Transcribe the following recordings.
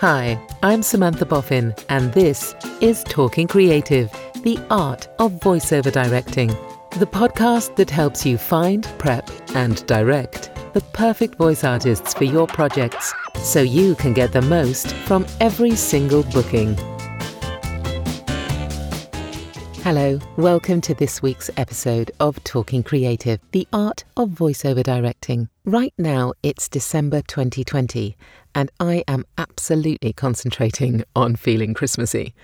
Hi, I'm Samantha Boffin, and this is Talking Creative, the art of voiceover directing. The podcast that helps you find, prep, and direct the perfect voice artists for your projects so you can get the most from every single booking. Hello, welcome to this week's episode of Talking Creative, the art of voiceover directing. Right now, it's December 2020, and I am absolutely concentrating on feeling Christmassy.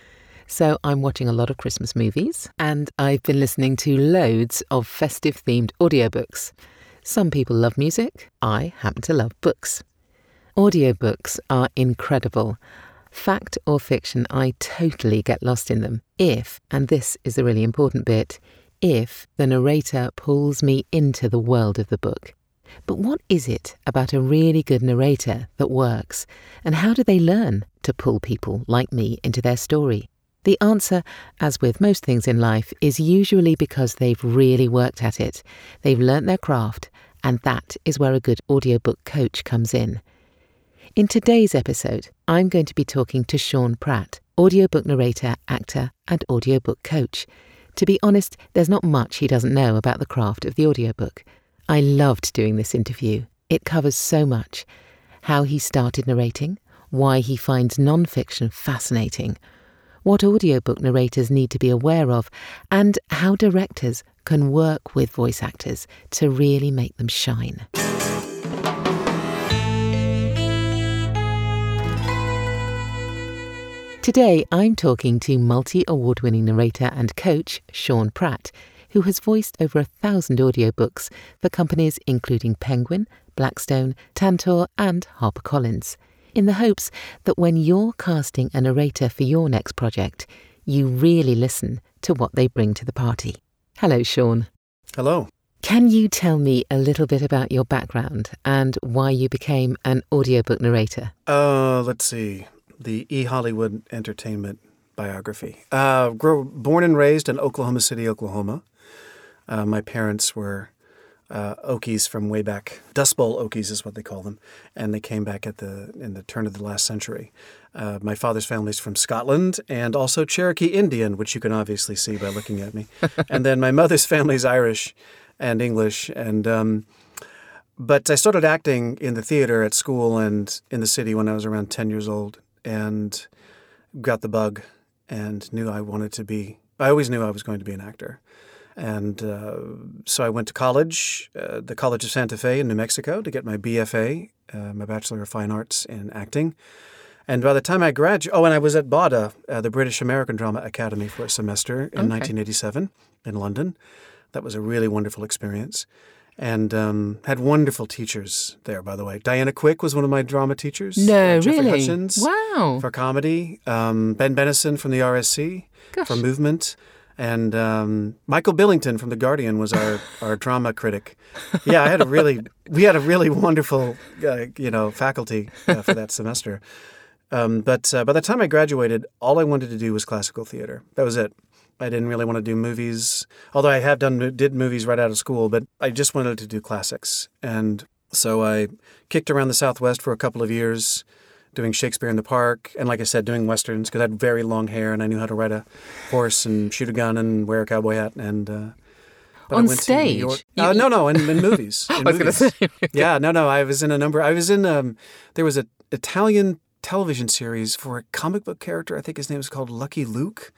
So I'm watching a lot of Christmas movies, and I've been listening to loads of festive themed audiobooks. Some people love music, I happen to love books. Audiobooks are incredible. Fact or fiction, I totally get lost in them. If, and this is the really important bit, if the narrator pulls me into the world of the book. But what is it about a really good narrator that works? And how do they learn to pull people like me into their story? The answer, as with most things in life, is usually because they've really worked at it. They've learnt their craft, and that is where a good audiobook coach comes in. In today's episode, I'm going to be talking to Sean Pratt, audiobook narrator, actor, and audiobook coach. To be honest, there's not much he doesn't know about the craft of the audiobook. I loved doing this interview. It covers so much how he started narrating, why he finds non-fiction fascinating, what audiobook narrators need to be aware of, and how directors can work with voice actors to really make them shine. Today, I'm talking to multi award winning narrator and coach Sean Pratt, who has voiced over a thousand audiobooks for companies including Penguin, Blackstone, Tantor, and HarperCollins, in the hopes that when you're casting a narrator for your next project, you really listen to what they bring to the party. Hello, Sean. Hello. Can you tell me a little bit about your background and why you became an audiobook narrator? Uh, let's see the E Hollywood Entertainment biography. Uh, grow, born and raised in Oklahoma City, Oklahoma. Uh, my parents were uh, Okies from way back. Dust Bowl Okies is what they call them, and they came back at the in the turn of the last century. Uh, my father's family is from Scotland and also Cherokee Indian, which you can obviously see by looking at me. and then my mother's family is Irish and English, and um, but I started acting in the theater at school and in the city when I was around ten years old and got the bug and knew I wanted to be, I always knew I was going to be an actor. And uh, so I went to college, uh, the College of Santa Fe in New Mexico, to get my BFA, uh, my Bachelor of Fine Arts in Acting. And by the time I graduated, oh, and I was at BADA, uh, the British American Drama Academy, for a semester in okay. 1987 in London. That was a really wonderful experience and um, had wonderful teachers there. By the way, Diana Quick was one of my drama teachers. No, uh, really. Hutchins wow. For comedy, um, Ben Benison from the RSC Gosh. for movement, and um, Michael Billington from the Guardian was our, our drama critic. Yeah, I had a really we had a really wonderful uh, you know faculty uh, for that semester. Um, but uh, by the time I graduated, all I wanted to do was classical theater. That was it. I didn't really want to do movies, although I have done did movies right out of school, but I just wanted to do classics. And so I kicked around the Southwest for a couple of years, doing Shakespeare in the Park, and like I said, doing westerns because I had very long hair and I knew how to ride a horse and shoot a gun and wear a cowboy hat and. Uh, on stage? You, uh, no, no, in, in movies. In I was going to say. yeah, no, no. I was in a number. I was in. Um, there was an Italian television series for a comic book character. I think his name was called Lucky Luke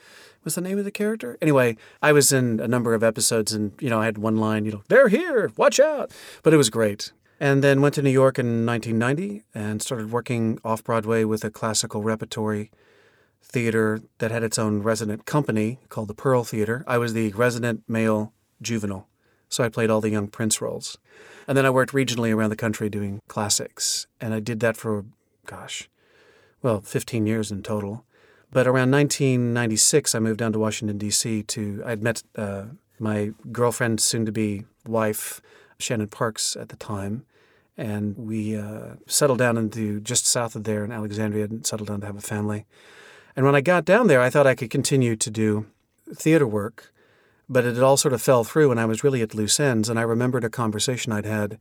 was the name of the character. Anyway, I was in a number of episodes and, you know, I had one line, you know, they're here, watch out. But it was great. And then went to New York in 1990 and started working off Broadway with a classical repertory theater that had its own resident company called the Pearl Theater. I was the resident male juvenile. So I played all the young prince roles. And then I worked regionally around the country doing classics. And I did that for, gosh, well, 15 years in total. But around 1996, I moved down to Washington, D.C. to, I'd met uh, my girlfriend, soon to be wife, Shannon Parks at the time. And we uh, settled down into just south of there in Alexandria and settled down to have a family. And when I got down there, I thought I could continue to do theater work, but it all sort of fell through and I was really at loose ends. And I remembered a conversation I'd had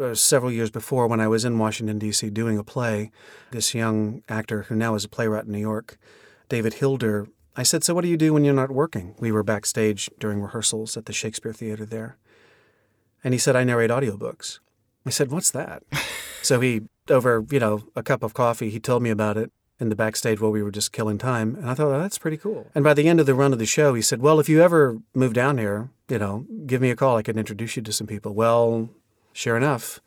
uh, several years before when I was in Washington, D.C., doing a play. This young actor, who now is a playwright in New York, David Hilder, I said, So what do you do when you're not working? We were backstage during rehearsals at the Shakespeare Theater there. And he said, I narrate audiobooks. I said, What's that? so he, over, you know, a cup of coffee, he told me about it in the backstage while we were just killing time. And I thought, oh, that's pretty cool. And by the end of the run of the show, he said, Well, if you ever move down here, you know, give me a call. I could introduce you to some people. Well, sure enough.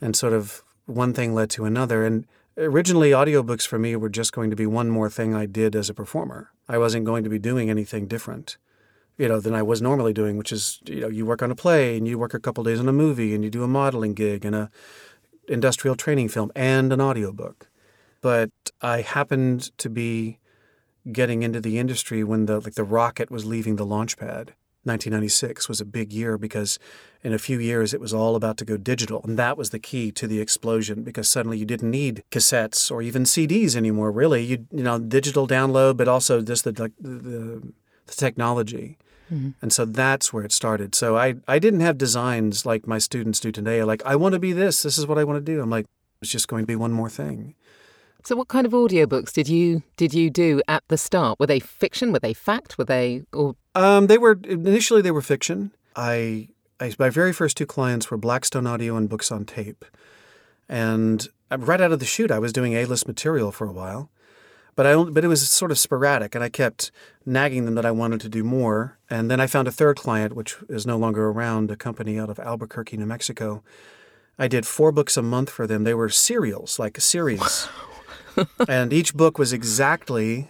And sort of one thing led to another. And originally, audiobooks for me were just going to be one more thing I did as a performer. I wasn't going to be doing anything different. You know, than I was normally doing, which is, you know, you work on a play and you work a couple days on a movie and you do a modeling gig and a industrial training film and an audiobook but I happened to be getting into the industry when the like the rocket was leaving the launch pad. 1996 was a big year because in a few years it was all about to go digital and that was the key to the explosion because suddenly you didn't need cassettes or even CDs anymore really. You you know digital download but also just the the, the, the technology. Mm-hmm. and so that's where it started. So I I didn't have designs like my students do today like I want to be this. This is what I want to do. I'm like it's just going to be one more thing so, what kind of audiobooks did you did you do at the start? Were they fiction? Were they fact? Were they or? Um, they were initially they were fiction. I, I my very first two clients were Blackstone Audio and Books on Tape, and right out of the chute, I was doing A list material for a while, but I but it was sort of sporadic, and I kept nagging them that I wanted to do more. And then I found a third client, which is no longer around, a company out of Albuquerque, New Mexico. I did four books a month for them. They were serials, like a series. and each book was exactly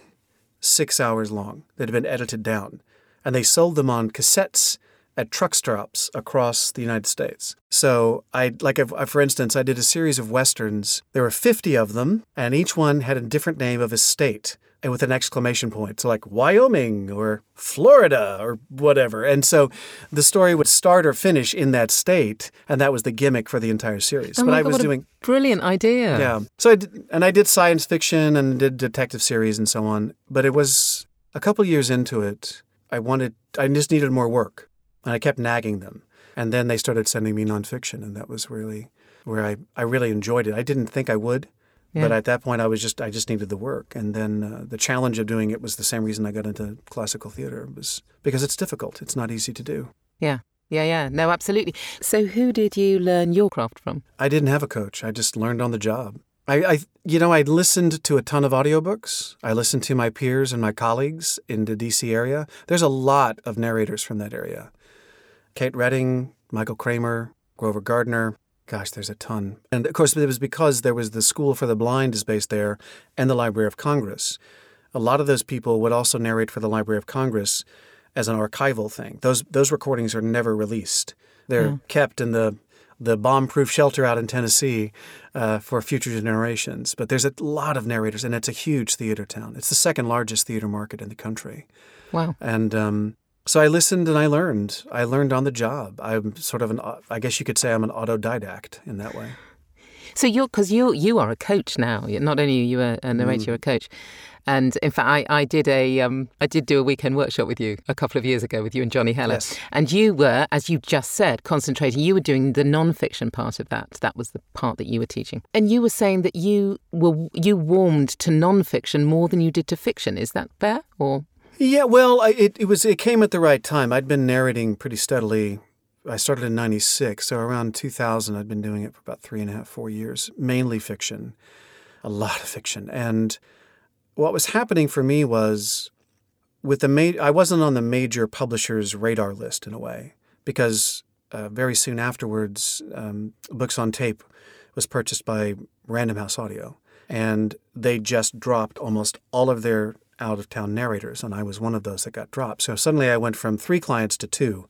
six hours long that had been edited down. And they sold them on cassettes at truck stops across the United States. So I like for instance, I did a series of westerns. There were 50 of them, and each one had a different name of a state and with an exclamation point. So, like Wyoming or Florida or whatever. And so the story would start or finish in that state. And that was the gimmick for the entire series. Oh but I was doing. Brilliant idea. Yeah. So I did, and I did science fiction and did detective series and so on. But it was a couple years into it, I wanted, I just needed more work. And I kept nagging them. And then they started sending me nonfiction. And that was really where I, I really enjoyed it. I didn't think I would. Yeah. But at that point, I was just I just needed the work, and then uh, the challenge of doing it was the same reason I got into classical theater was because it's difficult. It's not easy to do. Yeah. Yeah, yeah. No, absolutely. So, who did you learn your craft from? I didn't have a coach. I just learned on the job. I, I, you know, I listened to a ton of audiobooks. I listened to my peers and my colleagues in the DC area. There's a lot of narrators from that area. Kate Reading, Michael Kramer, Grover Gardner. Gosh, there's a ton. And of course, it was because there was the School for the Blind is based there and the Library of Congress. A lot of those people would also narrate for the Library of Congress as an archival thing. Those those recordings are never released. They're yeah. kept in the the bomb-proof shelter out in Tennessee uh, for future generations. But there's a lot of narrators, and it's a huge theater town. It's the second largest theater market in the country. Wow! And um, so I listened and I learned. I learned on the job. I'm sort of an, I guess you could say I'm an autodidact in that way. So you're, because you you are a coach now. Not only are you a, a narrator, mm. you're a coach. And in fact, I, I did a um, I did do a weekend workshop with you a couple of years ago with you and Johnny Heller. Yes. And you were, as you just said, concentrating. You were doing the non-fiction part of that. That was the part that you were teaching. And you were saying that you were you warmed to non-fiction more than you did to fiction. Is that fair or? Yeah, well, I, it, it was it came at the right time. I'd been narrating pretty steadily. I started in '96, so around 2000, I'd been doing it for about three and a half, four years, mainly fiction, a lot of fiction. And what was happening for me was, with the ma- I wasn't on the major publishers' radar list in a way because uh, very soon afterwards, um, Books on Tape was purchased by Random House Audio, and they just dropped almost all of their out of town narrators, and I was one of those that got dropped. So suddenly I went from three clients to two.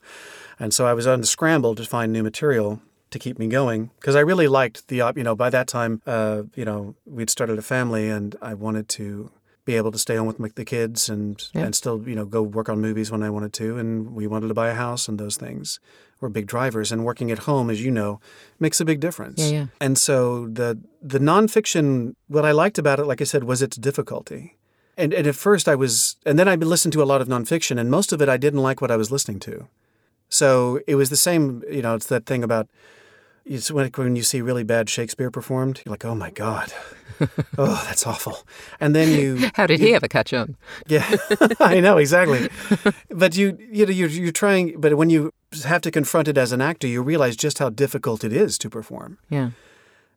And so I was on the scramble to find new material to keep me going because I really liked the, you know, by that time, uh, you know, we'd started a family and I wanted to be able to stay home with the kids and, yeah. and still, you know, go work on movies when I wanted to. And we wanted to buy a house and those things were big drivers. And working at home, as you know, makes a big difference. Yeah, yeah. And so the, the nonfiction, what I liked about it, like I said, was its difficulty and, and at first I was, and then I listened to a lot of nonfiction, and most of it I didn't like what I was listening to. So it was the same, you know, it's that thing about it's when, when you see really bad Shakespeare performed, you're like, oh my God. oh, that's awful. And then you. How did you, he ever catch on? Yeah, I know, exactly. but you, you know, you're, you're trying, but when you have to confront it as an actor, you realize just how difficult it is to perform. Yeah.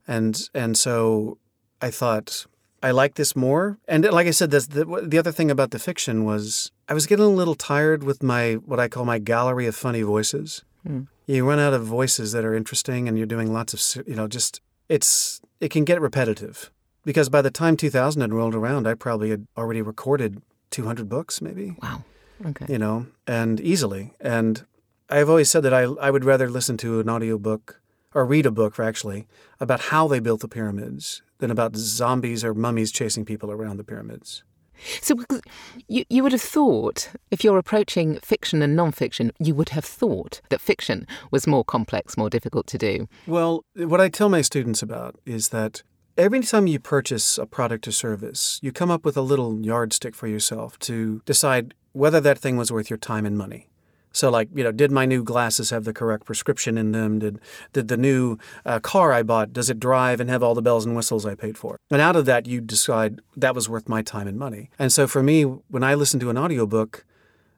And, and so I thought, I like this more. And like I said, this, the, the other thing about the fiction was I was getting a little tired with my, what I call my gallery of funny voices. Mm. You run out of voices that are interesting and you're doing lots of, you know, just, it's, it can get repetitive because by the time 2000 had rolled around, I probably had already recorded 200 books, maybe. Wow. Okay. You know, and easily. And I've always said that I, I would rather listen to an audio book or read a book, actually, about how they built the pyramids than about zombies or mummies chasing people around the pyramids. So you, you would have thought, if you're approaching fiction and nonfiction, you would have thought that fiction was more complex, more difficult to do. Well, what I tell my students about is that Every time you purchase a product or service, you come up with a little yardstick for yourself to decide whether that thing was worth your time and money. So, like, you know, did my new glasses have the correct prescription in them? Did did the new uh, car I bought does it drive and have all the bells and whistles I paid for? And out of that, you decide that was worth my time and money. And so, for me, when I listen to an audiobook,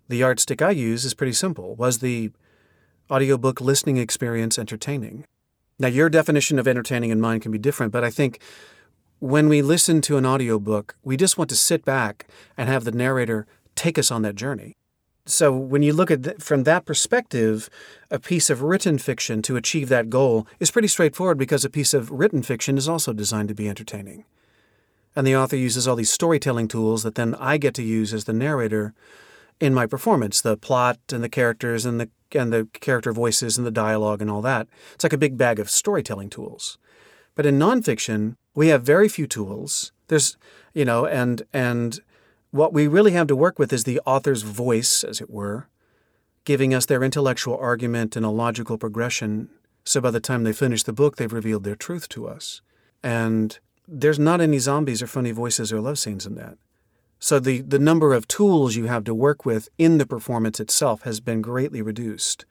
the yardstick I use is pretty simple. Was the audiobook listening experience entertaining? Now, your definition of entertaining and mine can be different, but I think when we listen to an audiobook, we just want to sit back and have the narrator take us on that journey. So, when you look at th- from that perspective, a piece of written fiction to achieve that goal is pretty straightforward because a piece of written fiction is also designed to be entertaining. And the author uses all these storytelling tools that then I get to use as the narrator in my performance the plot and the characters and the and the character voices and the dialogue and all that. It's like a big bag of storytelling tools. But in nonfiction, we have very few tools. There's, you know, and and what we really have to work with is the author's voice, as it were, giving us their intellectual argument in a logical progression. So by the time they finish the book, they've revealed their truth to us. And there's not any zombies or funny voices or love scenes in that. So the, the number of tools you have to work with in the performance itself has been greatly reduced.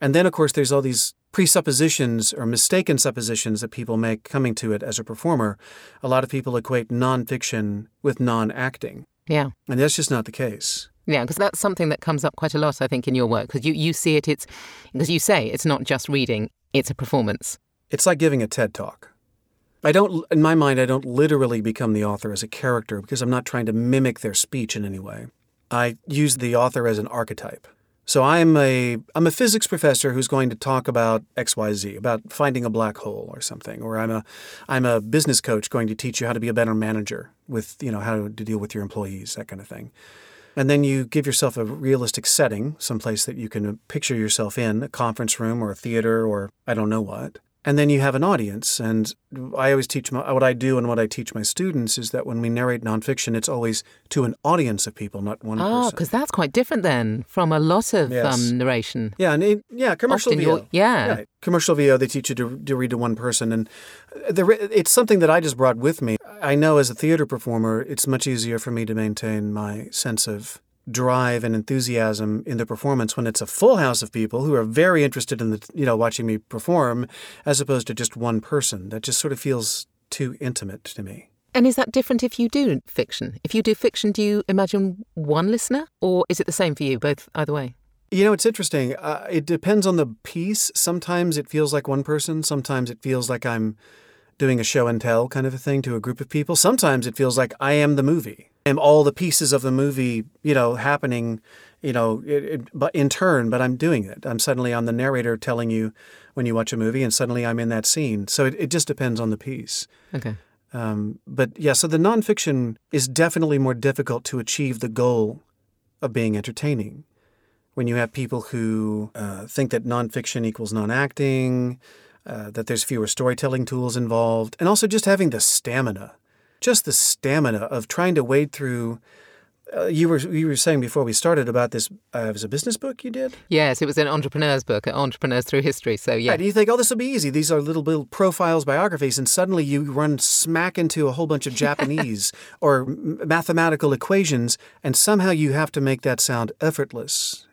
And then, of course, there's all these presuppositions or mistaken suppositions that people make coming to it as a performer. A lot of people equate nonfiction with non acting. Yeah. And that's just not the case. Yeah, because that's something that comes up quite a lot, I think, in your work. Because you, you see it, it's, because you say it's not just reading, it's a performance. It's like giving a TED talk. I don't, in my mind, I don't literally become the author as a character because I'm not trying to mimic their speech in any way. I use the author as an archetype. So I'm a I'm a physics professor who's going to talk about XYZ, about finding a black hole or something, or I'm a I'm a business coach going to teach you how to be a better manager with, you know, how to deal with your employees, that kind of thing. And then you give yourself a realistic setting, someplace that you can picture yourself in, a conference room or a theater or I don't know what and then you have an audience. And I always teach my, what I do and what I teach my students is that when we narrate nonfiction, it's always to an audience of people, not one oh, person. Oh, because that's quite different then from a lot of yes. um, narration. Yeah, and it, yeah, commercial Often VO. Yeah. yeah. commercial VO. They teach you to, to read to one person, and the, it's something that I just brought with me. I know as a theater performer, it's much easier for me to maintain my sense of drive and enthusiasm in the performance when it's a full house of people who are very interested in the you know watching me perform as opposed to just one person that just sort of feels too intimate to me and is that different if you do fiction if you do fiction do you imagine one listener or is it the same for you both either way you know, it's interesting. Uh, it depends on the piece. Sometimes it feels like one person. Sometimes it feels like I'm doing a show and tell kind of a thing to a group of people. Sometimes it feels like I am the movie am all the pieces of the movie, you know, happening, you know, it, it, but in turn, but I'm doing it. I'm suddenly on the narrator telling you when you watch a movie, and suddenly I'm in that scene. So it, it just depends on the piece. Okay. Um, but yeah, so the nonfiction is definitely more difficult to achieve the goal of being entertaining. When you have people who uh, think that nonfiction equals non-acting, uh, that there's fewer storytelling tools involved, and also just having the stamina just the stamina of trying to wade through. Uh, you were you were saying before we started about this. Uh, it was a business book you did. Yes, it was an entrepreneur's book, Entrepreneurs Through History. So yeah, right, you think, oh, this will be easy. These are little little profiles, biographies, and suddenly you run smack into a whole bunch of Japanese or mathematical equations, and somehow you have to make that sound effortless.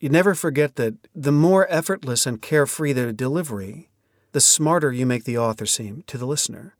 You never forget that the more effortless and carefree the delivery, the smarter you make the author seem to the listener.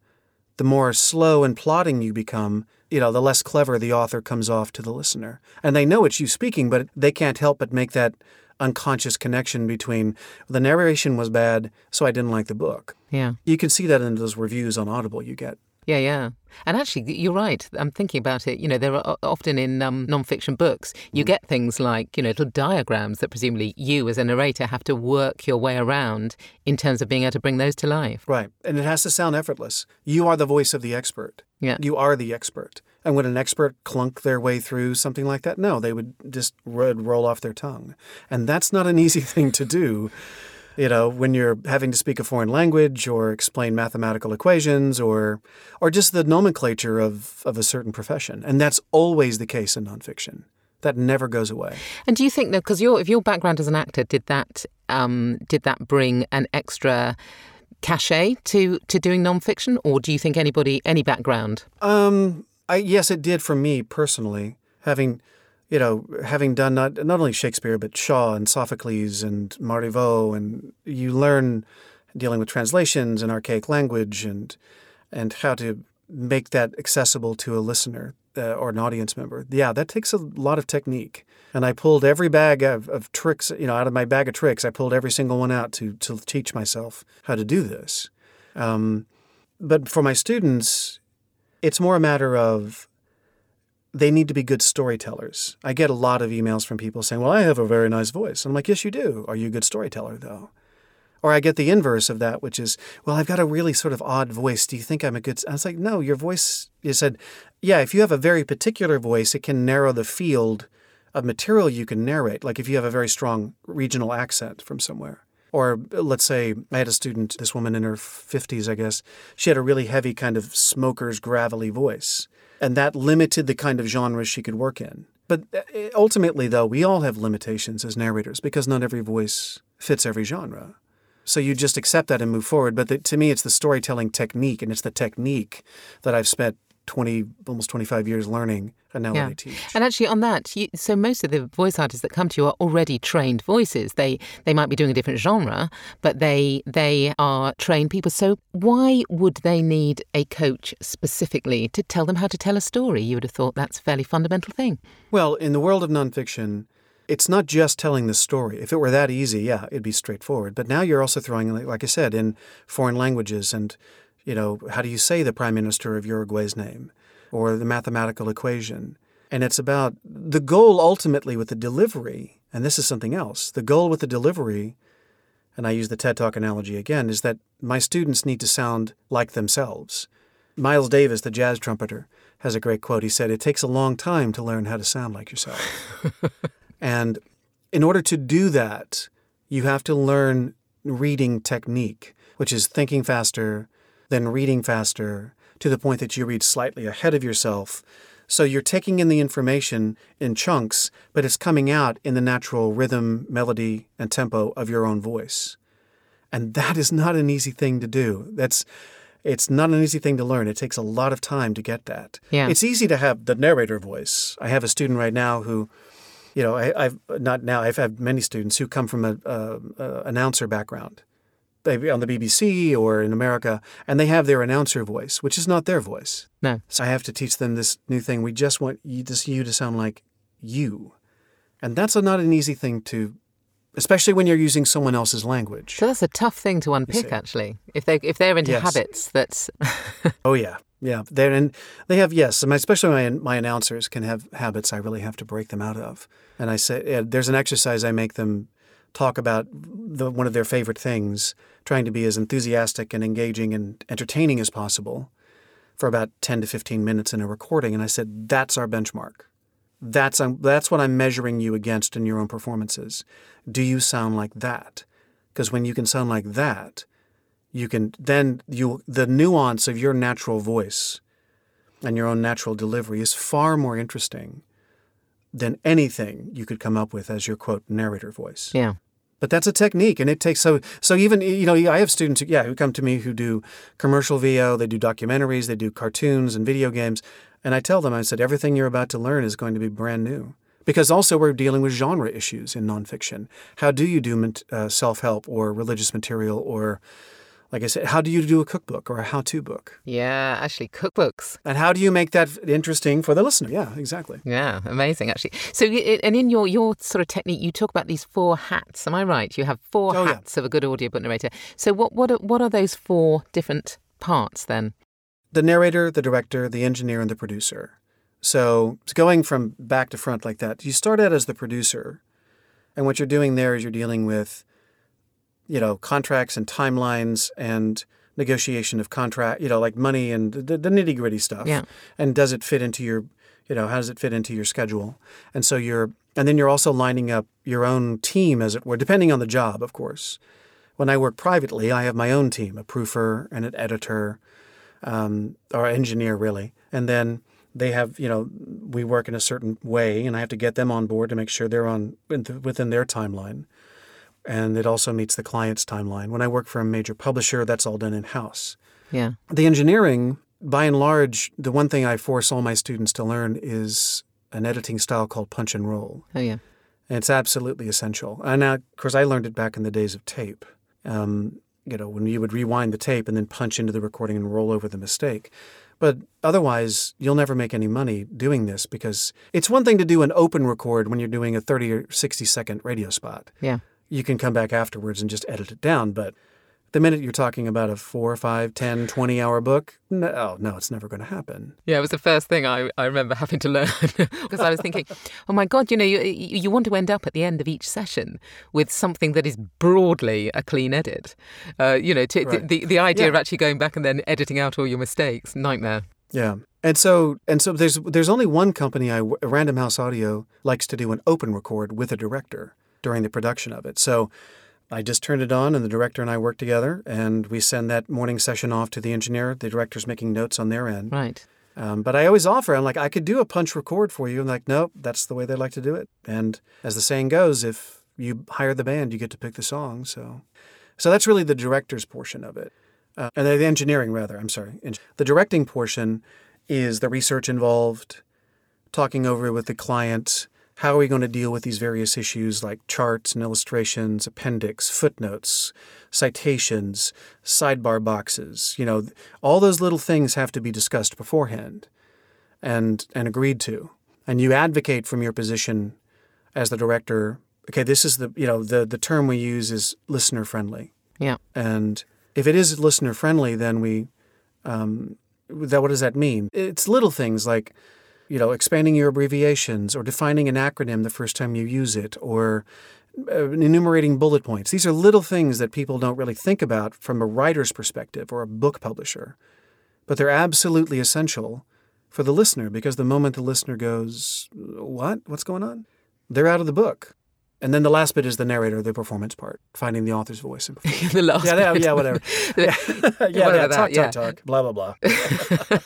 The more slow and plodding you become, you know, the less clever the author comes off to the listener. And they know it's you speaking, but they can't help but make that unconscious connection between the narration was bad, so I didn't like the book. Yeah. You can see that in those reviews on Audible you get. Yeah, yeah. And actually, you're right. I'm thinking about it. You know, there are often in um, nonfiction books, you mm. get things like, you know, little diagrams that presumably you as a narrator have to work your way around in terms of being able to bring those to life. Right. And it has to sound effortless. You are the voice of the expert. Yeah. You are the expert. And would an expert clunk their way through something like that? No, they would just roll off their tongue. And that's not an easy thing to do you know, when you're having to speak a foreign language or explain mathematical equations or or just the nomenclature of, of a certain profession. And that's always the case in nonfiction. That never goes away. And do you think that because your if your background as an actor did that um, did that bring an extra cachet to to doing nonfiction, or do you think anybody any background? Um, I, yes, it did for me personally. Having you know, having done not not only Shakespeare but Shaw and Sophocles and Marivaux, and you learn dealing with translations and archaic language and and how to make that accessible to a listener uh, or an audience member. Yeah, that takes a lot of technique. And I pulled every bag of, of tricks, you know, out of my bag of tricks. I pulled every single one out to to teach myself how to do this. Um, but for my students, it's more a matter of they need to be good storytellers. I get a lot of emails from people saying, Well, I have a very nice voice. I'm like, Yes, you do. Are you a good storyteller, though? Or I get the inverse of that, which is, Well, I've got a really sort of odd voice. Do you think I'm a good. I was like, No, your voice, you said, Yeah, if you have a very particular voice, it can narrow the field of material you can narrate. Like if you have a very strong regional accent from somewhere. Or let's say I had a student, this woman in her 50s, I guess, she had a really heavy kind of smoker's gravelly voice and that limited the kind of genres she could work in. But uh, ultimately, though, we all have limitations as narrators because not every voice fits every genre. So you just accept that and move forward. But the, to me, it's the storytelling technique, and it's the technique that I've spent 20, almost 25 years learning, and now yeah. I teach. And actually, on that, you, so most of the voice artists that come to you are already trained voices. They they might be doing a different genre, but they they are trained people. So why would they need a coach specifically to tell them how to tell a story? You would have thought that's a fairly fundamental thing. Well, in the world of nonfiction, it's not just telling the story. If it were that easy, yeah, it'd be straightforward. But now you're also throwing, like I said, in foreign languages and you know, how do you say the prime minister of Uruguay's name or the mathematical equation? And it's about the goal ultimately with the delivery, and this is something else. The goal with the delivery, and I use the TED Talk analogy again, is that my students need to sound like themselves. Miles Davis, the jazz trumpeter, has a great quote. He said, It takes a long time to learn how to sound like yourself. and in order to do that, you have to learn reading technique, which is thinking faster, then reading faster to the point that you read slightly ahead of yourself. So you're taking in the information in chunks, but it's coming out in the natural rhythm, melody, and tempo of your own voice. And that is not an easy thing to do. That's it's not an easy thing to learn. It takes a lot of time to get that. Yeah. It's easy to have the narrator voice. I have a student right now who, you know, I, have not now. I've had many students who come from a, a, a announcer background, on the BBC or in America, and they have their announcer voice, which is not their voice. No. So I have to teach them this new thing. We just want you to, you to sound like you. And that's a, not an easy thing to, especially when you're using someone else's language. So that's a tough thing to unpick, actually. If they if they're into yes. habits, that's. oh yeah, yeah. They're and they have yes, especially my my announcers can have habits I really have to break them out of. And I say there's an exercise I make them talk about the, one of their favorite things, trying to be as enthusiastic and engaging and entertaining as possible for about 10 to 15 minutes in a recording. And I said, that's our benchmark. That's, um, that's what I'm measuring you against in your own performances. Do you sound like that? Because when you can sound like that, you can then you the nuance of your natural voice and your own natural delivery is far more interesting than anything you could come up with as your quote narrator voice. Yeah. But that's a technique, and it takes so so. Even you know, I have students, who, yeah, who come to me who do commercial VO, they do documentaries, they do cartoons and video games, and I tell them, I said, everything you're about to learn is going to be brand new, because also we're dealing with genre issues in nonfiction. How do you do uh, self help or religious material or like I said, how do you do a cookbook or a how-to book? Yeah, actually, cookbooks. And how do you make that interesting for the listener? Yeah, exactly. Yeah, amazing, actually. So, and in your your sort of technique, you talk about these four hats. Am I right? You have four oh, hats yeah. of a good audiobook narrator. So, what what are, what are those four different parts then? The narrator, the director, the engineer, and the producer. So, going from back to front like that, you start out as the producer, and what you're doing there is you're dealing with you know, contracts and timelines and negotiation of contract, you know, like money and the, the nitty gritty stuff. Yeah. And does it fit into your, you know, how does it fit into your schedule? And so you're, and then you're also lining up your own team, as it were, depending on the job, of course. When I work privately, I have my own team, a proofer and an editor, um, or engineer, really. And then they have, you know, we work in a certain way, and I have to get them on board to make sure they're on within their timeline and it also meets the client's timeline. When I work for a major publisher, that's all done in house. Yeah. The engineering, by and large, the one thing I force all my students to learn is an editing style called punch and roll. Oh yeah. And it's absolutely essential. And now, of course, I learned it back in the days of tape. Um, you know, when you would rewind the tape and then punch into the recording and roll over the mistake. But otherwise, you'll never make any money doing this because it's one thing to do an open record when you're doing a 30 or 60 second radio spot. Yeah you can come back afterwards and just edit it down. But the minute you're talking about a four, five, 10, 20 hour book, no, oh, no, it's never going to happen. Yeah, it was the first thing I, I remember having to learn because I was thinking, oh my God, you know, you, you want to end up at the end of each session with something that is broadly a clean edit. Uh, you know, to, right. the, the idea yeah. of actually going back and then editing out all your mistakes, nightmare. Yeah. And so and so there's there's only one company I Random House Audio likes to do an open record with a director during the production of it. So I just turned it on, and the director and I work together, and we send that morning session off to the engineer. The director's making notes on their end. Right. Um, but I always offer, I'm like, I could do a punch record for you. I'm like, nope, that's the way they like to do it. And as the saying goes, if you hire the band, you get to pick the song. So, so that's really the director's portion of it, uh, and the engineering rather. I'm sorry. The directing portion is the research involved, talking over with the client, how are we going to deal with these various issues like charts and illustrations, appendix, footnotes, citations, sidebar boxes? You know, all those little things have to be discussed beforehand and, and agreed to. And you advocate from your position as the director. Okay, this is the you know the the term we use is listener friendly. Yeah. And if it is listener friendly, then we um, that what does that mean? It's little things like you know, expanding your abbreviations or defining an acronym the first time you use it or uh, enumerating bullet points. These are little things that people don't really think about from a writer's perspective or a book publisher, but they're absolutely essential for the listener because the moment the listener goes, What? What's going on? They're out of the book. And then the last bit is the narrator, the performance part, finding the author's voice. the last yeah, bit. yeah, whatever. yeah, yeah, yeah talk, yeah. talk, talk, blah, blah, blah.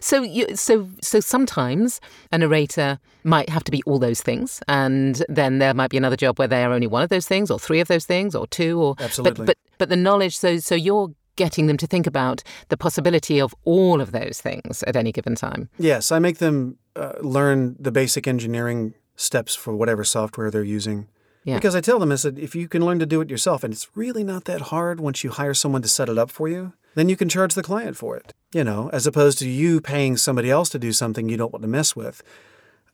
so, you, so, so sometimes a narrator might have to be all those things, and then there might be another job where they are only one of those things, or three of those things, or two, or absolutely. But, but, but the knowledge. So, so you're getting them to think about the possibility of all of those things at any given time. Yes, I make them uh, learn the basic engineering steps for whatever software they're using. Yeah. Because I tell them, I said, if you can learn to do it yourself, and it's really not that hard once you hire someone to set it up for you, then you can charge the client for it, you know, as opposed to you paying somebody else to do something you don't want to mess with.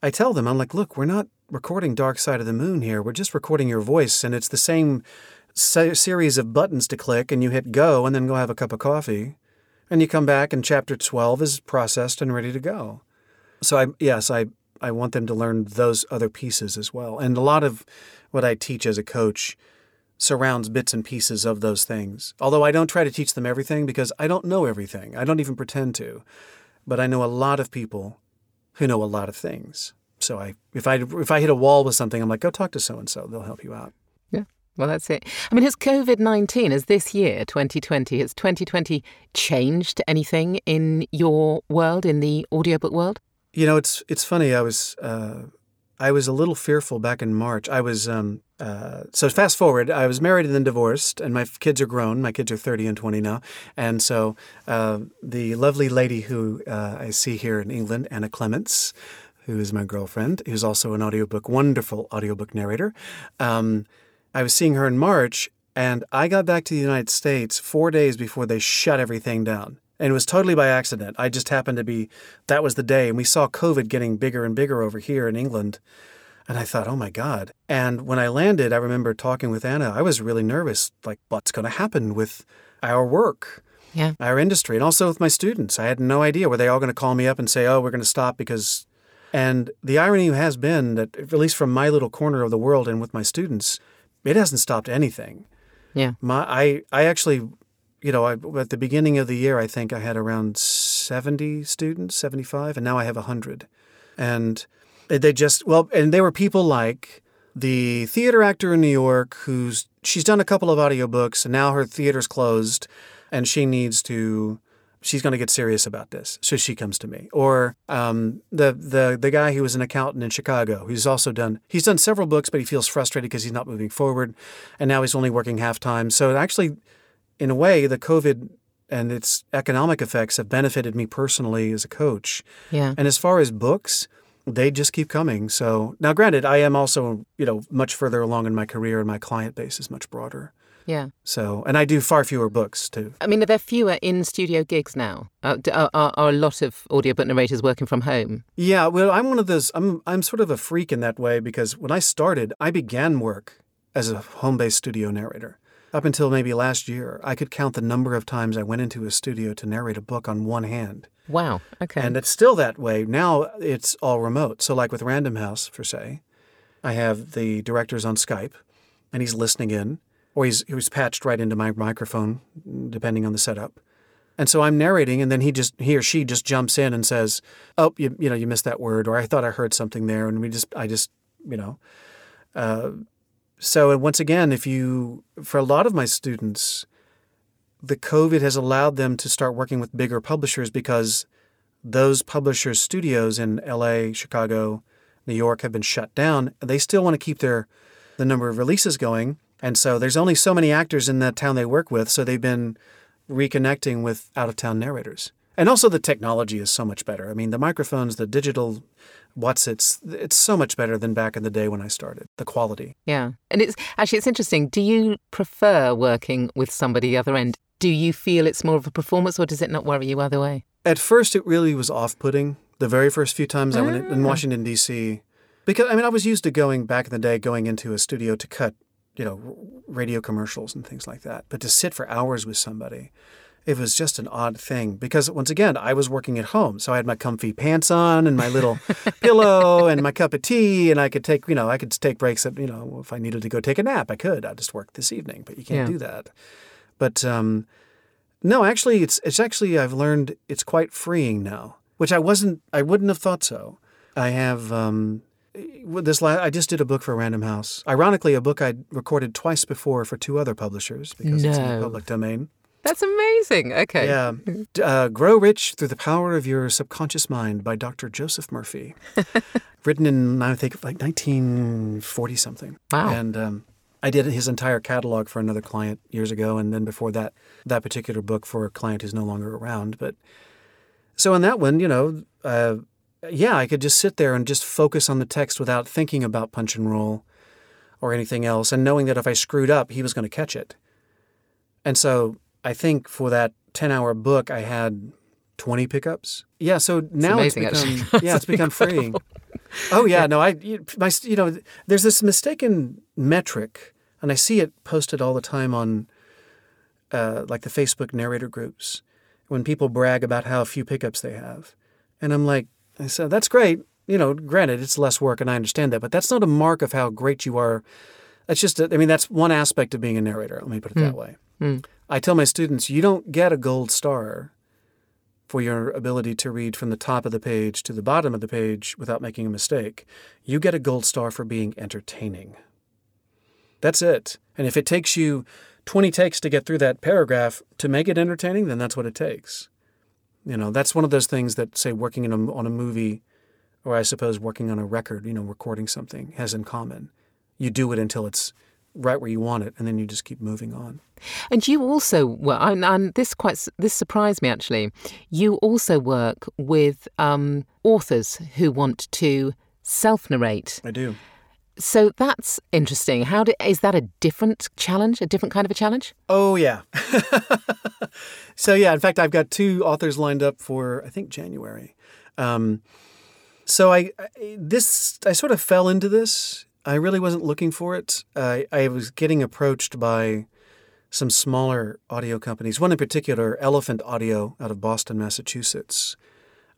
I tell them, I'm like, look, we're not recording Dark Side of the Moon here. We're just recording your voice, and it's the same se- series of buttons to click, and you hit go, and then go have a cup of coffee, and you come back, and chapter 12 is processed and ready to go. So I yes, I I want them to learn those other pieces as well. And a lot of what I teach as a coach surrounds bits and pieces of those things. Although I don't try to teach them everything because I don't know everything. I don't even pretend to. But I know a lot of people who know a lot of things. So I if I if I hit a wall with something, I'm like, go talk to so and so. They'll help you out. Yeah. Well, that's it. I mean, has COVID 19, as this year, 2020, has 2020 changed anything in your world, in the audiobook world? You know, it's it's funny. I was uh, I was a little fearful back in March. I was um, uh, so fast forward. I was married and then divorced, and my kids are grown. My kids are thirty and twenty now, and so uh, the lovely lady who uh, I see here in England, Anna Clements, who is my girlfriend, who's also an audiobook wonderful audiobook narrator. Um, I was seeing her in March, And I got back to the United States four days before they shut everything down. And it was totally by accident. I just happened to be, that was the day. And we saw COVID getting bigger and bigger over here in England. And I thought, oh my God. And when I landed, I remember talking with Anna. I was really nervous like, what's going to happen with our work? Yeah. Our industry, and also with my students. I had no idea. Were they all going to call me up and say, oh, we're going to stop because. And the irony has been that, at least from my little corner of the world and with my students, it hasn't stopped anything. Yeah. My, I, I actually, you know, I, at the beginning of the year, I think I had around 70 students, 75, and now I have 100. And they just, well, and they were people like the theater actor in New York who's, she's done a couple of audiobooks and now her theater's closed and she needs to, she's going to get serious about this. So she comes to me. Or um, the, the, the guy who was an accountant in Chicago, who's also done, he's done several books, but he feels frustrated because he's not moving forward. And now he's only working half time. So actually, in a way, the COVID and its economic effects have benefited me personally as a coach. Yeah. And as far as books, they just keep coming. So now, granted, I am also, you know, much further along in my career and my client base is much broader. Yeah. So, and I do far fewer books too. I mean, are there fewer in studio gigs now? Uh, are, are, are a lot of audiobook narrators working from home? Yeah, well, I'm one of those. I'm I'm sort of a freak in that way because when I started, I began work as a home-based studio narrator. Up until maybe last year, I could count the number of times I went into a studio to narrate a book on one hand. Wow. Okay. And it's still that way. Now it's all remote. So, like with Random House, for say, I have the directors on Skype and he's listening in, or he's, he's patched right into my microphone, depending on the setup. And so I'm narrating, and then he just he or she just jumps in and says, "Oh, you, you know, you missed that word," or "I thought I heard something there," and we just I just you know. Uh, so once again, if you for a lot of my students, the COVID has allowed them to start working with bigger publishers because those publishers' studios in LA, Chicago, New York have been shut down. They still want to keep their the number of releases going, and so there's only so many actors in that town they work with. So they've been reconnecting with out of town narrators. And also the technology is so much better. I mean, the microphones, the digital what's it's it's so much better than back in the day when I started. The quality. Yeah. And it's actually it's interesting. Do you prefer working with somebody the other end? Do you feel it's more of a performance or does it not worry you either way? At first it really was off-putting. The very first few times I went in, in ah. Washington D.C. because I mean I was used to going back in the day going into a studio to cut, you know, radio commercials and things like that. But to sit for hours with somebody it was just an odd thing because once again I was working at home, so I had my comfy pants on and my little pillow and my cup of tea, and I could take you know I could take breaks. At, you know if I needed to go take a nap, I could. I just work this evening, but you can't Yeah. do that. But um, no, actually, it's it's actually I've learned it's quite freeing now, which I wasn't. I wouldn't have thought so. I have. Um, this la- I just did a book for Random House. Ironically, a book I'd recorded twice before for two other publishers because it's in the public domain. That's amazing. Okay. Yeah. Uh, Grow Rich Through the Power of Your Subconscious Mind by Dr. Joseph Murphy. Written in, I think, like 1940 something. Wow. And um, I did his entire catalog for another client years ago. And then before that, that particular book for a client who's no longer around. But so in that one, you know, uh, yeah, I could just sit there and just focus on the text without thinking about punch and roll or anything else, and knowing that if I screwed up, he was going to catch it. And so I think for that 10 hour book, I had 20 pickups. Yeah, so now it's, amazing, actually. become yeah, it's become freeing. Oh yeah, no, I you- my you know, there's this mistaken metric, and I see it posted all the time on uh, like the Facebook narrator groups when people brag about how few pickups they have, and I'm like, I said that's great. You know, granted it's less work, and I understand that, but that's not a mark of how great you are. That's just, a, I mean, that's one aspect of being a narrator. Let me put it that way. I tell my students, you don't get a gold star for your ability to read from the top of the page to the bottom of the page without making a mistake. You get a gold star for being entertaining. That's it. And if it takes you 20 takes to get through that paragraph to make it entertaining, then that's what it takes. You know, that's one of those things that, say, working in a, on a movie, or I suppose working on a record, you know, recording something, has in common. You do it until it's right where you want it, and then you just keep moving on. And you also well, and, and this quite this surprised me actually. You also work with um, authors who want to self narrate. I do. So that's interesting. How do, is that a different challenge, a different kind of a challenge? Oh yeah. so yeah, in fact, I've got two authors lined up for I think January. Um, so I, I this I sort of fell into this. I really wasn't looking for it. I, I was getting approached by some smaller audio companies. One in particular, Elephant Audio, out of Boston, Massachusetts.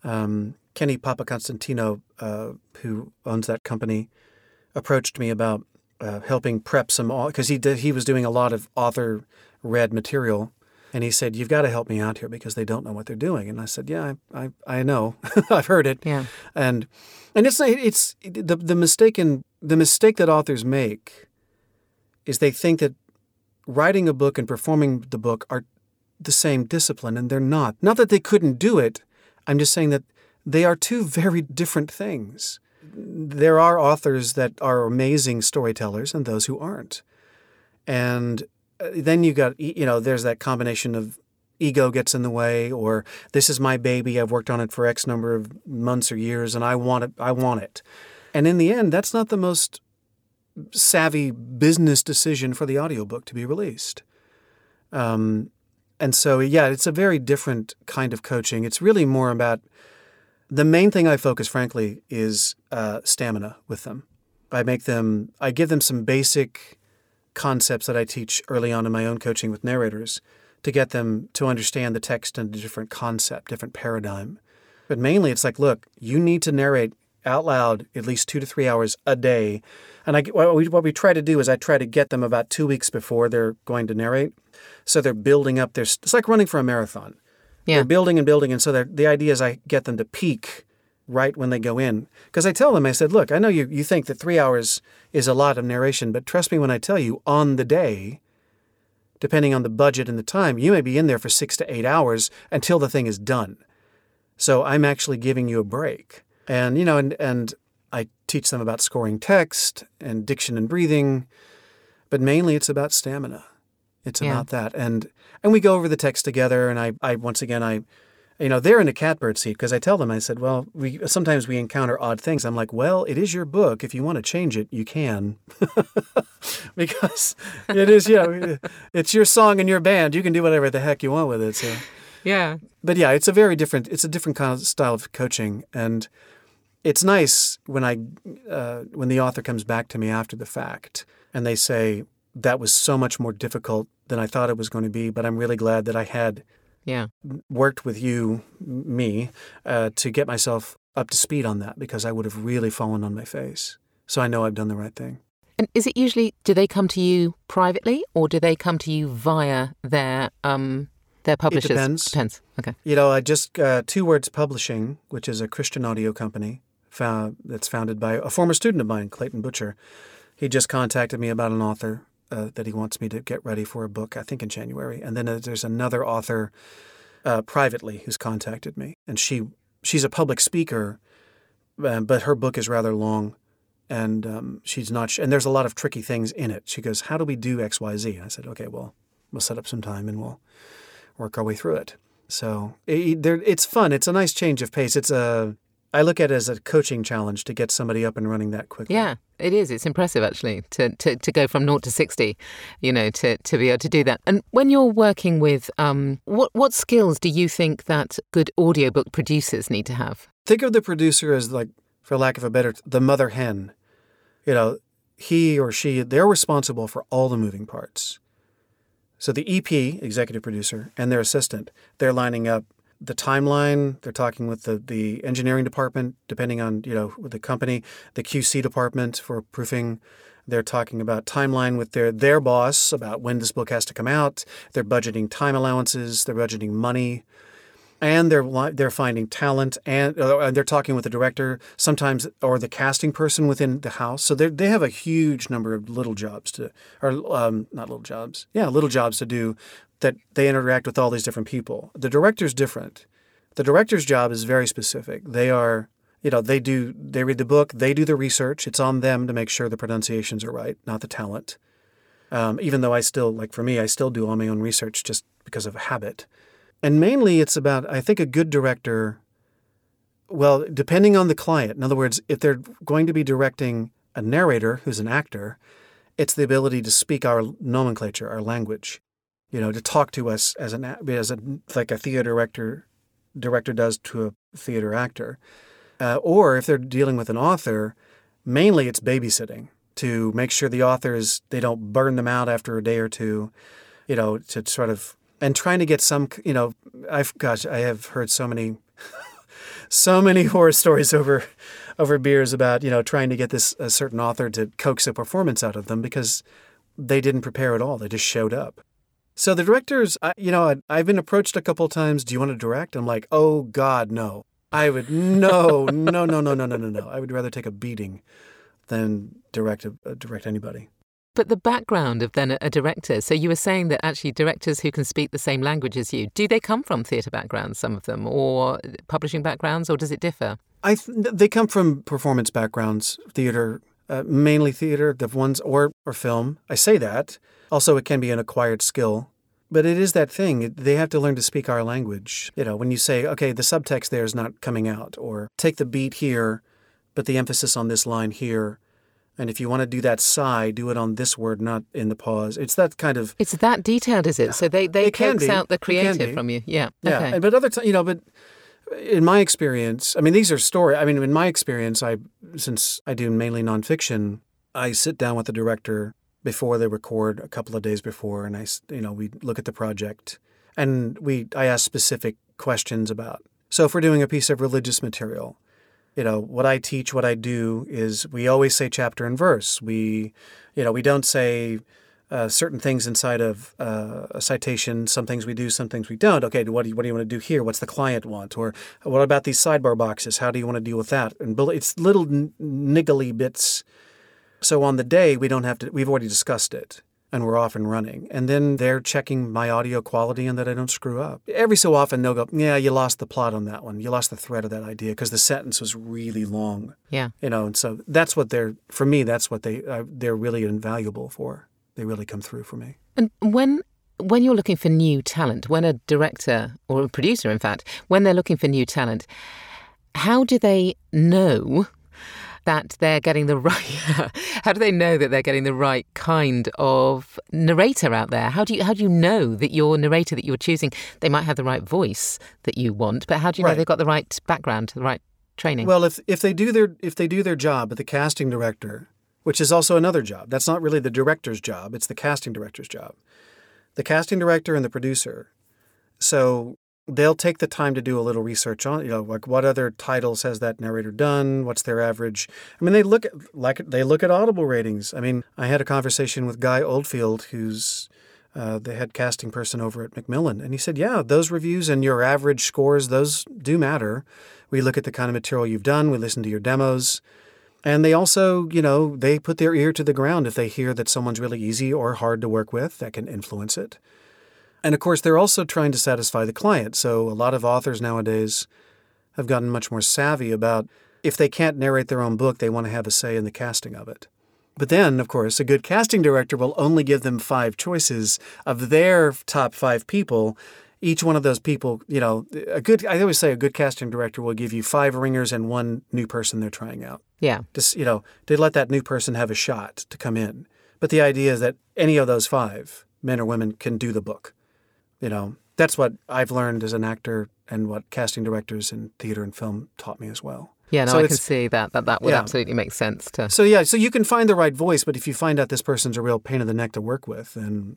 Um, Kenny Papakonstantino, uh, who owns that company, approached me about uh, helping prep some because he did, he was doing a lot of author read material, and he said, "You've got to help me out here because they don't know what they're doing." And I said, "Yeah, I I, I know, I've heard it." Yeah, and and it's it's the the mistaken the mistake that authors make is they think that writing a book and performing the book are the same discipline, and they're not. Not that they couldn't do it. I'm just saying that they are two very different things there are authors that are amazing storytellers and those who aren't. And uh, then you got, you know, there's that combination of ego gets in the way or this is my baby, I've worked on it for X number of months or years and I want it, I want it. And in the end, that's not the most savvy business decision for the audiobook to be released. Um, and so, yeah, it's a very different kind of coaching. It's really more about the main thing I focus, frankly, is uh, stamina with them. I make them, I give them some basic concepts that I teach early on in my own coaching with narrators to get them to understand the text in a different concept, different paradigm. But mainly, it's like, look, you need to narrate out loud at least two to three hours a day. And I, what, we, what we try to do is I try to get them about two weeks before they're going to narrate. So they're building up their, it's like running for a marathon. Yeah. They're building and building. And so the idea is I get them to peak right when they go in. Because I tell them, I said, look, I know you, you think that three hours is a lot of narration, but trust me when I tell you, on the day, depending on the budget and the time, you may be in there for six to eight hours until the thing is done. So I'm actually giving you a break. And, you know, and, and I teach them about scoring text and diction and breathing, but mainly it's about stamina. It's yeah. about that. And and we go over the text together and I, I once again I you know, they're in a catbird seat because I tell them, I said, well, we sometimes we encounter odd things. I'm like, well, it is your book. If you want to change it, you can, because it is, you know, it's your song and your band. You can do whatever the heck you want with it. So, yeah. But yeah, it's a very different. It's a different kind of style of coaching, and it's nice when I uh, when the author comes back to me after the fact and they say, that was so much more difficult than I thought it was going to be. But I'm really glad that I had yeah. worked with you, me, uh, to get myself up to speed on that because I would have really fallen on my face. So I know I've done the right thing. And is it usually do they come to you privately or do they come to you via their um their publishers? It depends. Depends. Okay. You know, I just uh, Two Words Publishing, which is a Christian audio company found, that's founded by a former student of mine, Clayton Butcher. He just contacted me about an author uh, that he wants me to get ready for a book, I think in January. And then uh, there's another author uh, privately who's contacted me, and she she's a public speaker, uh, but her book is rather long, and um, she's not. Sh- and there's a lot of tricky things in it. She goes, "How do we do X, Y, Z?" I said, "Okay, well, we'll set up some time and we'll work our way through it." So it, it's fun. It's a nice change of pace. It's a I look at it as a coaching challenge to get somebody up and running that quickly. Yeah, it is. It's impressive actually to, to, to go from naught to 60, you know, to, to be able to do that. And when you're working with, um, what, what skills do you think that good audiobook producers need to have? Think of the producer as like, for lack of a better, the mother hen. You know, he or she, they're responsible for all the moving parts. So the EP, executive producer, and their assistant, they're lining up the timeline. They're talking with the, the engineering department, depending on you know the company, the QC department for proofing. They're talking about timeline with their their boss about when this book has to come out. They're budgeting time allowances. They're budgeting money, and they're they're finding talent and, uh, they're talking with the director sometimes or the casting person within the house. So they they have a huge number of little jobs to or um, not little jobs, yeah, little jobs to do that they interact with all these different people. The director's different. The director's job is very specific. They are, you know, they do they read the book, they do the research. It's on them to make sure the pronunciations are right, not the talent. Um, even though I still, like for me, I still do all my own research just because of habit. And mainly it's about, I think a good director, well, depending on the client, in other words, if they're going to be directing a narrator who's an actor, it's the ability to speak our nomenclature, our language, you know, to talk to us as an as a like a theater director director does to a theater actor, uh, or if they're dealing with an author, mainly it's babysitting to make sure the authors they don't burn them out after a day or two, you know, to sort of and trying to get some, you know, I've gosh, I have heard so many, so many horror stories over over beers about you know trying to get this a certain author to coax a performance out of them because they didn't prepare at all. They just showed up. So the directors, I, you know, I've been approached a couple times. Do you want to direct? I'm like, oh God, no. I would no, no, no, no, no, no, no, no. I would rather take a beating than direct a, direct anybody. But the background of then a director. So you were saying that actually directors who can speak the same language as you, do they come from theatre backgrounds, some of them, or publishing backgrounds, or does it differ? I th- they come from performance backgrounds, theater, uh, mainly theater, the ones or or film. I say that. Also, it can be an acquired skill, but it is that thing. They have to learn to speak our language. You know, when you say, okay, the subtext there is not coming out, or take the beat here, but the emphasis on this line here. And if you want to do that sigh, do it on this word, not in the pause. It's that kind of. It's that detailed, is it? So they they coax out the creative from you. Yeah. Yeah. Okay. But other times, you know, but in my experience, I mean, these are story. I mean, in my experience, I since I do mainly nonfiction, I sit down with the director before they record a couple of days before, and I, you know, we look at the project and we I ask specific questions about. So if we're doing a piece of religious material, you know, what I teach, what I do is we always say chapter and verse. We, you know, we don't say uh, certain things inside of uh, a citation. Some things we do, some things we don't. Okay, what do you, what do you want to do here? What's the client want? Or what about these sidebar boxes? How do you want to deal with that? And it's little niggly bits. So on the day we don't have to. We've already discussed it, and we're off and running. And then they're checking my audio quality and that I don't screw up. Every so often they'll go, "Yeah, you lost the plot on that one. You lost the thread of that idea because the sentence was really long." Yeah, you know. And so that's what they're for me. That's what they uh, they're really invaluable for they really come through for me. And when when you're looking for new talent, when a director or a producer, in fact, when they're looking for new talent, how do they know that they're getting the right? how do they know that they're getting the right kind of narrator out there? How do you how do you know that your narrator that you're choosing they might have the right voice that you want, but how do you know they've got the right background, the right training? Well, if if they do their if they do their job, but the casting director which is also another job. That's not really the director's job, it's the casting director's job. The casting director and the producer. So they'll take the time to do a little research on, you know, like what other titles has that narrator done? What's their average? I mean, they look at like they look at Audible ratings. I mean, I had a conversation with Guy Oldfield, who's uh, the head casting person over at Macmillan, and he said, "Yeah, those reviews and your average scores, those do matter. We look at the kind of material you've done. We listen to your demos." And they also, you know, they put their ear to the ground if they hear that someone's really easy or hard to work with, that can influence it. And of course, they're also trying to satisfy the client. So a lot of authors nowadays have gotten much more savvy about if they can't narrate their own book, they want to have a say in the casting of it. But then, of course, a good casting director will only give them five choices of their top five people each one of those people, you know, a good, I always say a good casting director will give you five ringers and one new person they're trying out. Yeah. Just, you know, they let that new person have a shot to come in. But the idea is that any of those five, men or women, can do the book. You know, that's what I've learned as an actor and what casting directors in theater and film taught me as well. Yeah, no, so I can see that that that would yeah. absolutely make sense to. So yeah, so you can find the right voice, but if you find out this person's a real pain in the neck to work with, then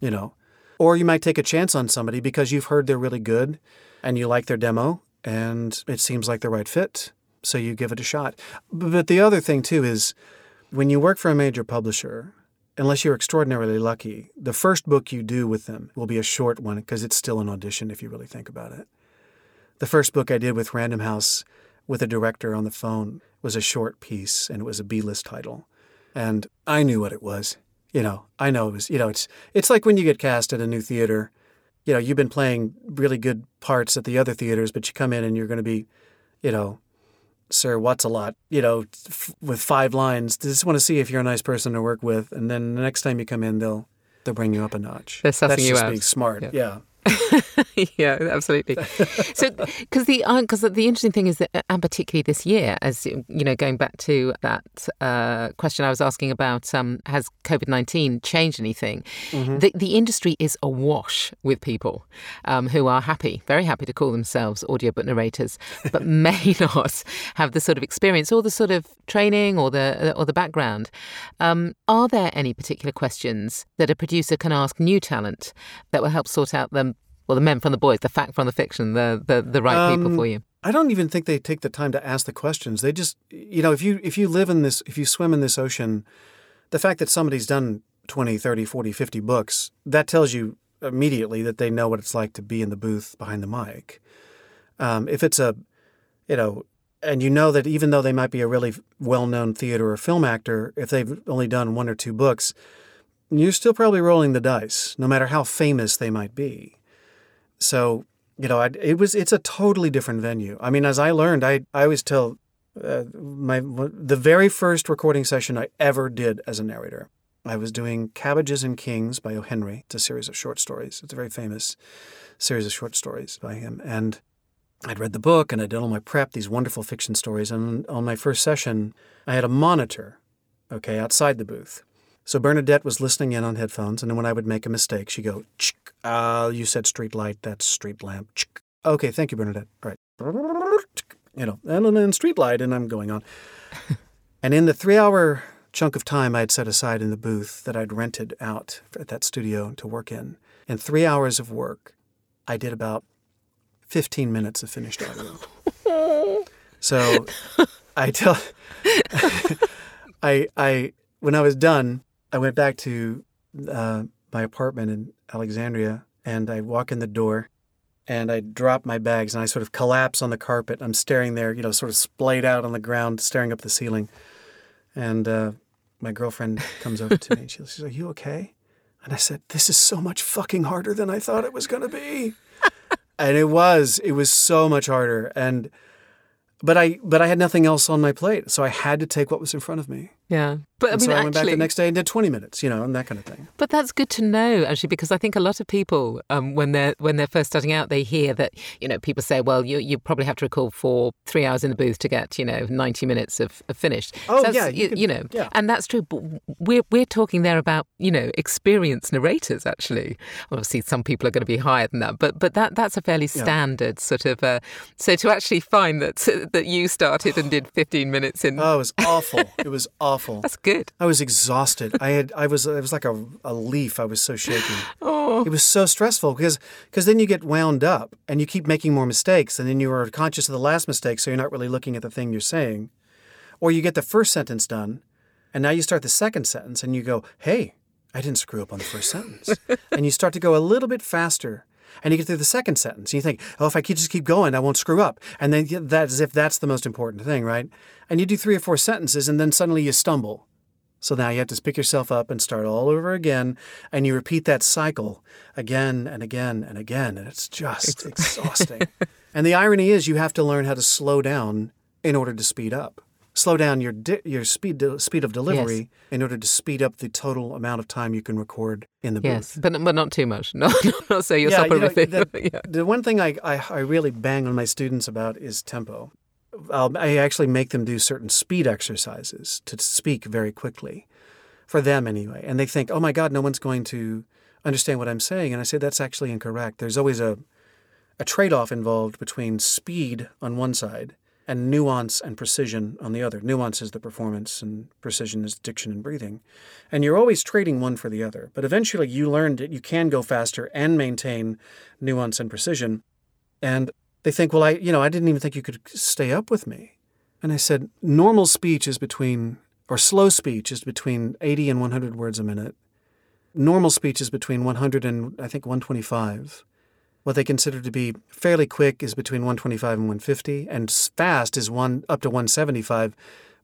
you know or you might take a chance on somebody because you've heard they're really good and you like their demo and it seems like the right fit. So you give it a shot. But the other thing, too, is when you work for a major publisher, unless you're extraordinarily lucky, the first book you do with them will be a short one because it's still an audition if you really think about it. The first book I did with Random House with a director on the phone was a short piece and it was a B list title. And I knew what it was you know, I know it was, you know, it's it's like when you get cast at a new theater. You know, you've been playing really good parts at the other theaters, but you come in and you're going to be, you know, Sir What's a lot, you know, f- with five lines. They just want to see if you're a nice person to work with, and then the next time you come in, they'll they'll bring you up a notch. They're sussing That's you just out. being smart. Yeah. yeah. yeah, absolutely. So, because the because uh, the interesting thing is that, uh, and particularly this year, as you know, going back to that uh, question I was asking about, um, has COVID nineteen changed anything? Mm-hmm. The the industry is awash with people um, who are happy, very happy to call themselves audiobook narrators, but may not have the sort of experience or the sort of training or the or the background. Um, are there any particular questions that a producer can ask new talent that will help sort out them? Well, the men from the boys, the fact from the fiction, the the, the right um, people for you? I don't even think they take the time to ask the questions. They just, you know, if you if you live in this, if you swim in this ocean, the fact that somebody's done 20, 30, 40, 50 books, that tells you immediately that they know what it's like to be in the booth behind the mic. Um, if it's a, you know, and you know that even though they might be a really well-known theater or film actor, if they've only done one or two books, you're still probably rolling the dice, no matter how famous they might be. So you know, I, it was it's a totally different venue. I mean, as I learned, I I always tell uh, my the very first recording session I ever did as a narrator. I was doing Cabbages and Kings by O. Henry. It's a series of short stories. It's a very famous series of short stories by him. And I'd read the book and I'd done all my prep, these wonderful fiction stories. And on my first session, I had a monitor, okay, outside the booth. So Bernadette was listening in on headphones, and then when I would make a mistake, she'd go, uh, you said street light, that's street lamp. Okay, thank you, Bernadette. All right. You know, and then street light, and I'm going on. and in the three hour chunk of time I had set aside in the booth that I'd rented out at that studio to work in, in three hours of work, I did about 15 minutes of finished audio. so I tell, I, I, when I was done, I went back to uh, my apartment in Alexandria and I walk in the door and I drop my bags and I sort of collapse on the carpet. I'm staring there, you know, sort of splayed out on the ground, staring up the ceiling. And uh, my girlfriend comes over to me and she says, Are you okay? And I said, This is so much fucking harder than I thought it was going to be. and it was. It was so much harder. And but I but I had nothing else on my plate, so I had to take what was in front of me. Yeah, but I mean, so I actually, went back the next day and did twenty minutes, you know, and that kind of thing. But that's good to know, actually, because I think a lot of people, um, when they're when they're first starting out, they hear that you know people say, well, you you probably have to record for three hours in the booth to get you know ninety minutes of, of finished. Oh so yeah, you, you, you know, yeah. and that's true. But we're we're talking there about you know experienced narrators. Actually, obviously, some people are going to be higher than that, but but that that's a fairly standard yeah. sort of. Uh, so to actually find that that you started and did fifteen minutes in. Oh, it was awful. it was awful. That's good. I was exhausted. I had I was I was like a, a leaf. I was so shaky. Oh. It was so stressful because because then you get wound up and you keep making more mistakes and then you are conscious of the last mistake, so you're not really looking at the thing you're saying. Or you get the first sentence done, and now you start the second sentence and you go, "Hey, I didn't screw up on the first sentence," and you start to go a little bit faster. And you get through the second sentence, and you think, "Oh, if I just keep going, I won't screw up." And then that's as if that's the most important thing, right? And you do three or four sentences, and then suddenly you stumble, so now you have to pick yourself up and start all over again. And you repeat that cycle again and again and again. And it's just exhausting. and the irony is, you have to learn how to slow down in order to speed up. Slow down your di- your speed de- speed of delivery yes. in order to speed up the total amount of time you can record in the yes, booth. Yes, but but not too much. No, not so you're yeah, you know, the, yeah. the one thing I, I I really bang on my students about is tempo. I'll, I actually make them do certain speed exercises to speak very quickly, for them anyway. And they think, oh my God, no one's going to understand what I'm saying. And I say that's actually incorrect. There's always a, a trade off involved between speed on one side and nuance and precision on the other. Nuance is the performance, and precision is diction and breathing. And you're always trading one for the other. But eventually you learn that you can go faster and maintain nuance and precision. And they think, well, I, you know, I didn't even think you could stay up with me. And I said, normal speech is between, or slow speech is between 80 and 100 words a minute. Normal speech is between 100 and, I think, 125. What they consider to be fairly quick is between 125 and 150, and fast is one up to 175.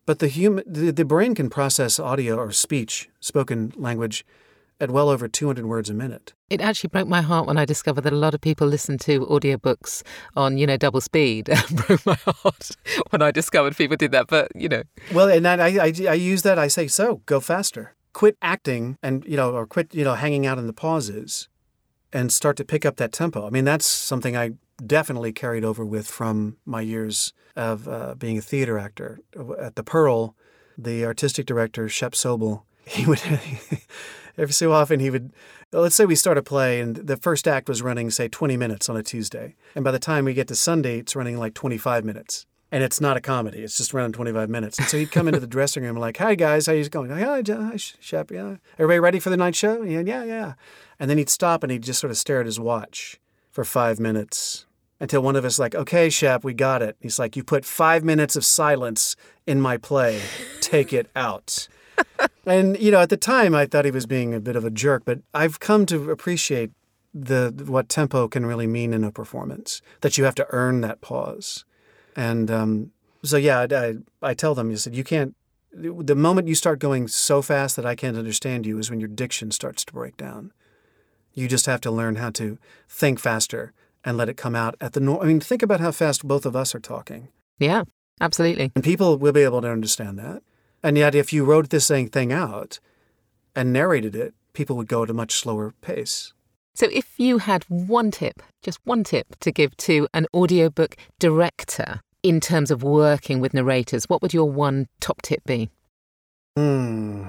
But the human, the, the brain can process audio or speech, spoken language, at well over 200 words a minute. It actually broke my heart when I discovered that a lot of people listen to audiobooks on, you know, double speed. It broke my heart when I discovered people did that, but, you know. Well, and I, I, I use that. I say, so go faster. Quit acting and, you know, or quit, you know, hanging out in the pauses and start to pick up that tempo. I mean, that's something I definitely carried over with from my years of uh, being a theater actor. At the Pearl, the artistic director, Shep Sobel, he would, every so often, he would, let's say we start a play and the first act was running, say, 20 minutes on a Tuesday. And by the time we get to Sunday, it's running like 25 minutes. And it's not a comedy. It's just running 25 minutes. And so he'd come into the dressing room like, "Hi guys, how you going? Hi, Shep. Yeah, everybody ready for the night show? Yeah, yeah, yeah." And then he'd stop and he'd just sort of stare at his watch for five minutes until one of us like, "Okay, Shep, we got it." He's like, "You put five minutes of silence in my play. Take it out." and you know, at the time, I thought he was being a bit of a jerk, but I've come to appreciate the what tempo can really mean in a performance. That you have to earn that pause and um, so, yeah, I, I tell them, you said, you can't, the moment you start going so fast that I can't understand you is when your diction starts to break down. You just have to learn how to think faster and let it come out at the, no- I mean, think about how fast both of us are talking. Yeah, absolutely. And people will be able to understand that. And yet, if you wrote this thing out and narrated it, people would go at a much slower pace. So, if you had one tip, just one tip to give to an audiobook director in terms of working with narrators, what would your one top tip be? Hmm.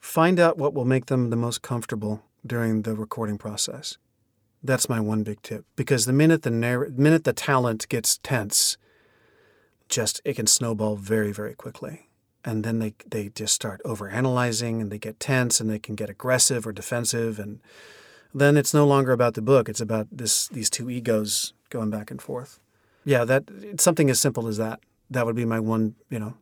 Find out what will make them the most comfortable during the recording process. That's my one big tip. Because the minute the narr- minute the talent gets tense, just it can snowball very, very quickly. And then they they just start overanalyzing and they get tense and they can get aggressive or defensive and then it's no longer about the book. It's about this these two egos going back and forth yeah, that it's something as simple as that. That would be my one, you know.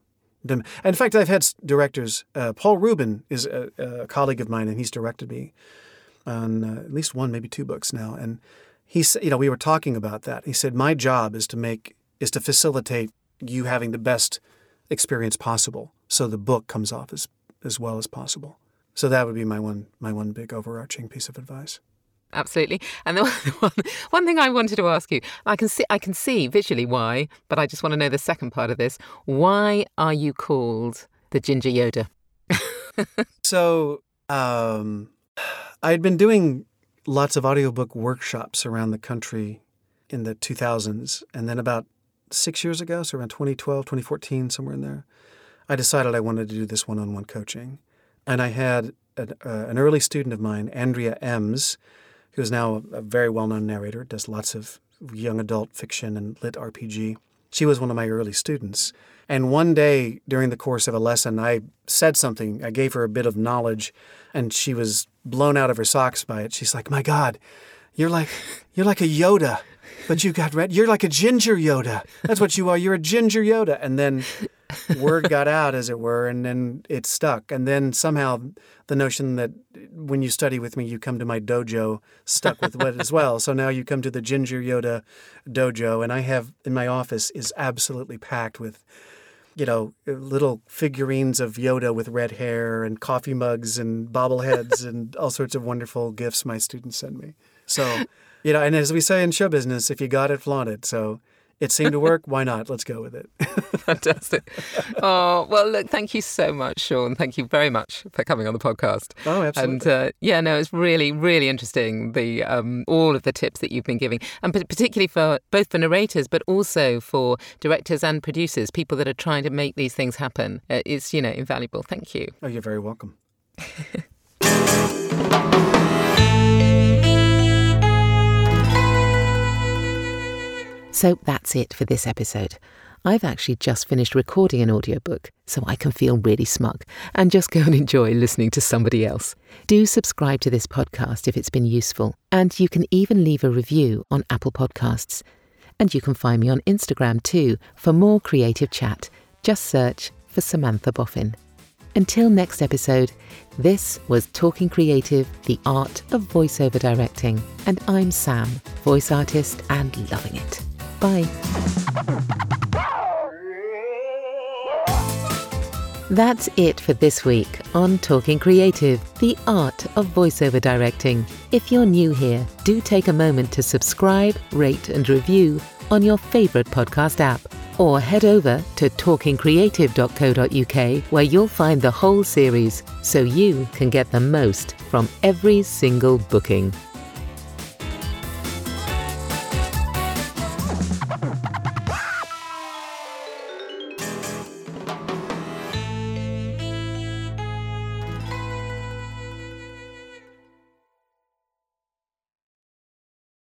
In fact, I've had directors. Uh, Paul Ruben is a, a, colleague of mine, and he's directed me on uh, at least one, maybe two books now. And he said, you know, we were talking about that. He said, my job is to make is to facilitate you having the best experience possible, so the book comes off as as well as possible. So that would be my one my one big overarching piece of advice absolutely. And the one, one thing I wanted to ask you, I can see, I can see visually why, but I just want to know the second part of this. Why are you called the Ginger Yoda? so, um, I had been doing lots of audiobook workshops around the country in the 2000s, and then about six years ago, so around 2012, 2014, somewhere in there, I decided I wanted to do this one-on-one coaching, and I had an, uh, an early student of mine, Andrea Emmes, who's now a very well known narrator, does lots of young adult fiction and lit RPG. She was one of my early students. And one day during the course of a lesson, I said something. I gave her a bit of knowledge, and she was blown out of her socks by it. She's like, "My God, you're like you're like a Yoda, but you got red. You're like a ginger Yoda. That's what you are. You're a ginger Yoda." And then word got out, as it were, and then it stuck. And then somehow the notion that when you study with me, you come to my dojo stuck with it as well. So now you come to the Ginger Yoda dojo, and I have in my office is absolutely packed with you know, little figurines of Yoda with red hair and coffee mugs and bobbleheads and all sorts of wonderful gifts my students send me. So, you know, and as we say in show business, if you got it, flaunt it. So it seemed to work. Why not? Let's go with it. Fantastic. Oh, well, look, thank you so much, Sean. Thank you very much for coming on the podcast. Oh, absolutely. And uh, yeah, no, it's really, really interesting, the um, all of the tips that you've been giving, and particularly for both for narrators, but also for directors and producers, people that are trying to make these things happen. Uh, it's, you know, invaluable. Thank you. Oh, you're very welcome. So that's it for this episode. I've actually just finished recording an audiobook, so I can feel really smug and just go and enjoy listening to somebody else. Do subscribe to this podcast if it's been useful, and you can even leave a review on Apple Podcasts. And you can find me on Instagram too for more creative chat. Just search for Samantha Boffin. Until next episode, this was Talking Creative, the art of voiceover directing, and I'm Sam, voice artist and loving it. Bye. That's it for this week on Talking Creative, the art of voiceover directing. If you're new here, do take a moment to subscribe, rate, and review on your favourite podcast app. Or head over to talkingcreative.co.uk where you'll find the whole series so you can get the most from every single booking.